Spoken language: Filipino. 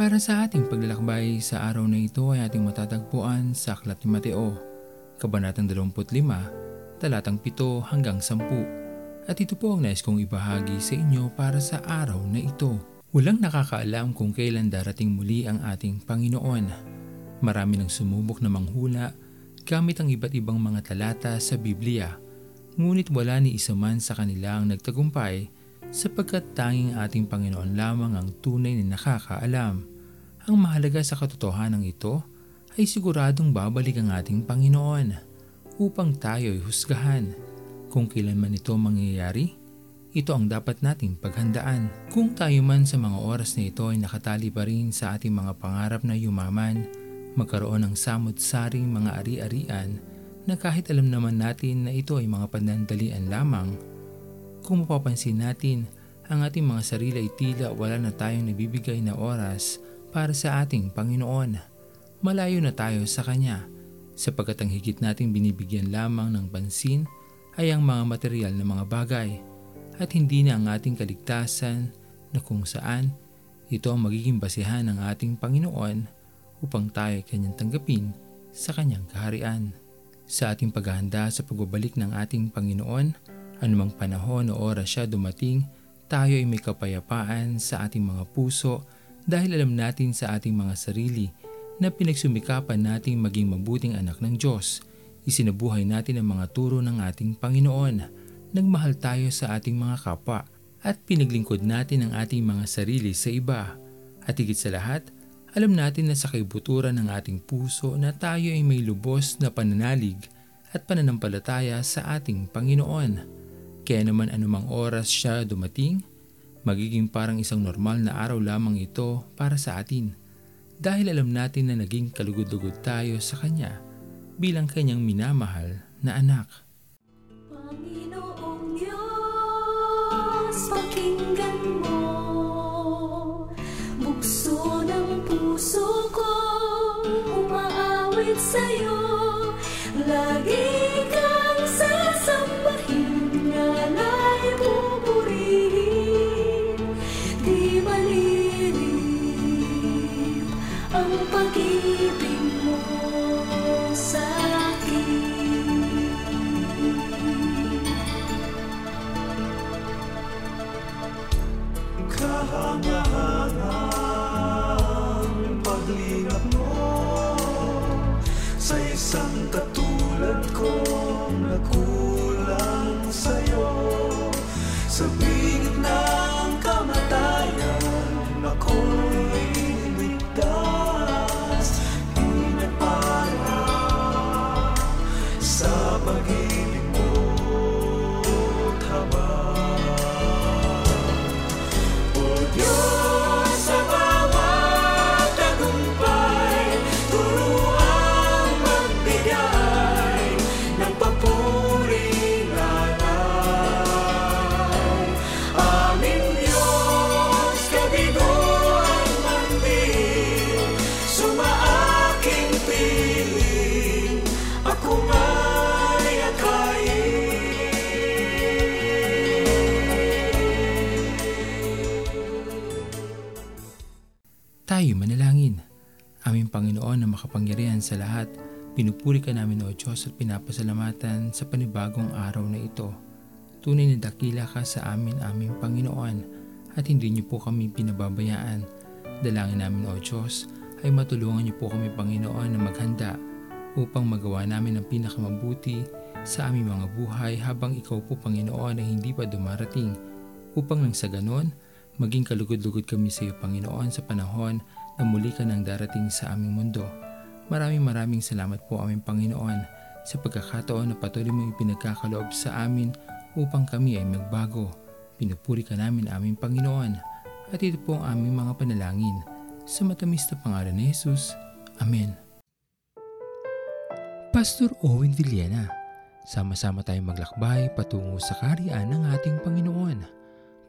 Para sa ating paglalakbay sa araw na ito ay ating matatagpuan sa Aklat ni Mateo, Kabanatang 25, talatang 7 hanggang 10. At ito po ang nais kong ibahagi sa inyo para sa araw na ito. Walang nakakaalam kung kailan darating muli ang ating Panginoon. Marami nang sumubok na manghula gamit ang iba't ibang mga talata sa Biblia. Ngunit wala ni isa man sa kanila ang nagtagumpay sapagkat tanging ating Panginoon lamang ang tunay na nakakaalam. Ang mahalaga sa katotohanan ito ay siguradong babalik ang ating Panginoon upang tayo ay husgahan. Kung kailanman ito mangyayari, ito ang dapat nating paghandaan. Kung tayo man sa mga oras na ito ay nakatali pa rin sa ating mga pangarap na yumaman, magkaroon ng samot-saring mga ari-arian na kahit alam naman natin na ito ay mga panandalian lamang, kung mapapansin natin, ang ating mga sarili ay tila wala na tayong nabibigay na oras para sa ating Panginoon. Malayo na tayo sa Kanya sapagkat ang higit nating binibigyan lamang ng pansin ay ang mga material na mga bagay at hindi na ang ating kaligtasan na kung saan ito ang magiging basihan ng ating Panginoon upang tayo ay kanyang tanggapin sa kanyang kaharian. Sa ating paghahanda sa pagbabalik ng ating Panginoon, Anumang panahon o oras siya dumating, tayo ay may kapayapaan sa ating mga puso dahil alam natin sa ating mga sarili na pinagsumikapan nating maging mabuting anak ng Diyos. Isinabuhay natin ang mga turo ng ating Panginoon. Nagmahal tayo sa ating mga kapwa at pinaglingkod natin ang ating mga sarili sa iba. At higit sa lahat, alam natin na sa kaibuturan ng ating puso na tayo ay may lubos na pananalig at pananampalataya sa ating Panginoon. Kaya naman anumang oras siya dumating, magiging parang isang normal na araw lamang ito para sa atin dahil alam natin na naging kalugod-lugod tayo sa Kanya bilang Kanyang minamahal na anak. Panginoong Diyos, pakinggan mo Bukso ng puso ko, umaawit sa'yo Lagi Tayo manalangin. Aming Panginoon na makapangyarihan sa lahat, pinupuri ka namin o Diyos at pinapasalamatan sa panibagong araw na ito. Tunay na dakila ka sa amin aming Panginoon at hindi niyo po kami pinababayaan. Dalangin namin o Diyos ay matulungan niyo po kami Panginoon na maghanda upang magawa namin ang pinakamabuti sa aming mga buhay habang ikaw po Panginoon ay hindi pa dumarating upang nang sa ganon maging kalugod-lugod kami sa iyo Panginoon sa panahon na muli ka nang darating sa aming mundo. Maraming maraming salamat po aming Panginoon sa pagkakataon na patuloy mo ipinagkakaloob sa amin upang kami ay magbago. Pinupuri ka namin aming Panginoon at ito po ang aming mga panalangin. Sa matamis na pangalan ni Jesus. Amen. Pastor Owen Villena, sama-sama tayong maglakbay patungo sa kariyan ng ating Panginoon.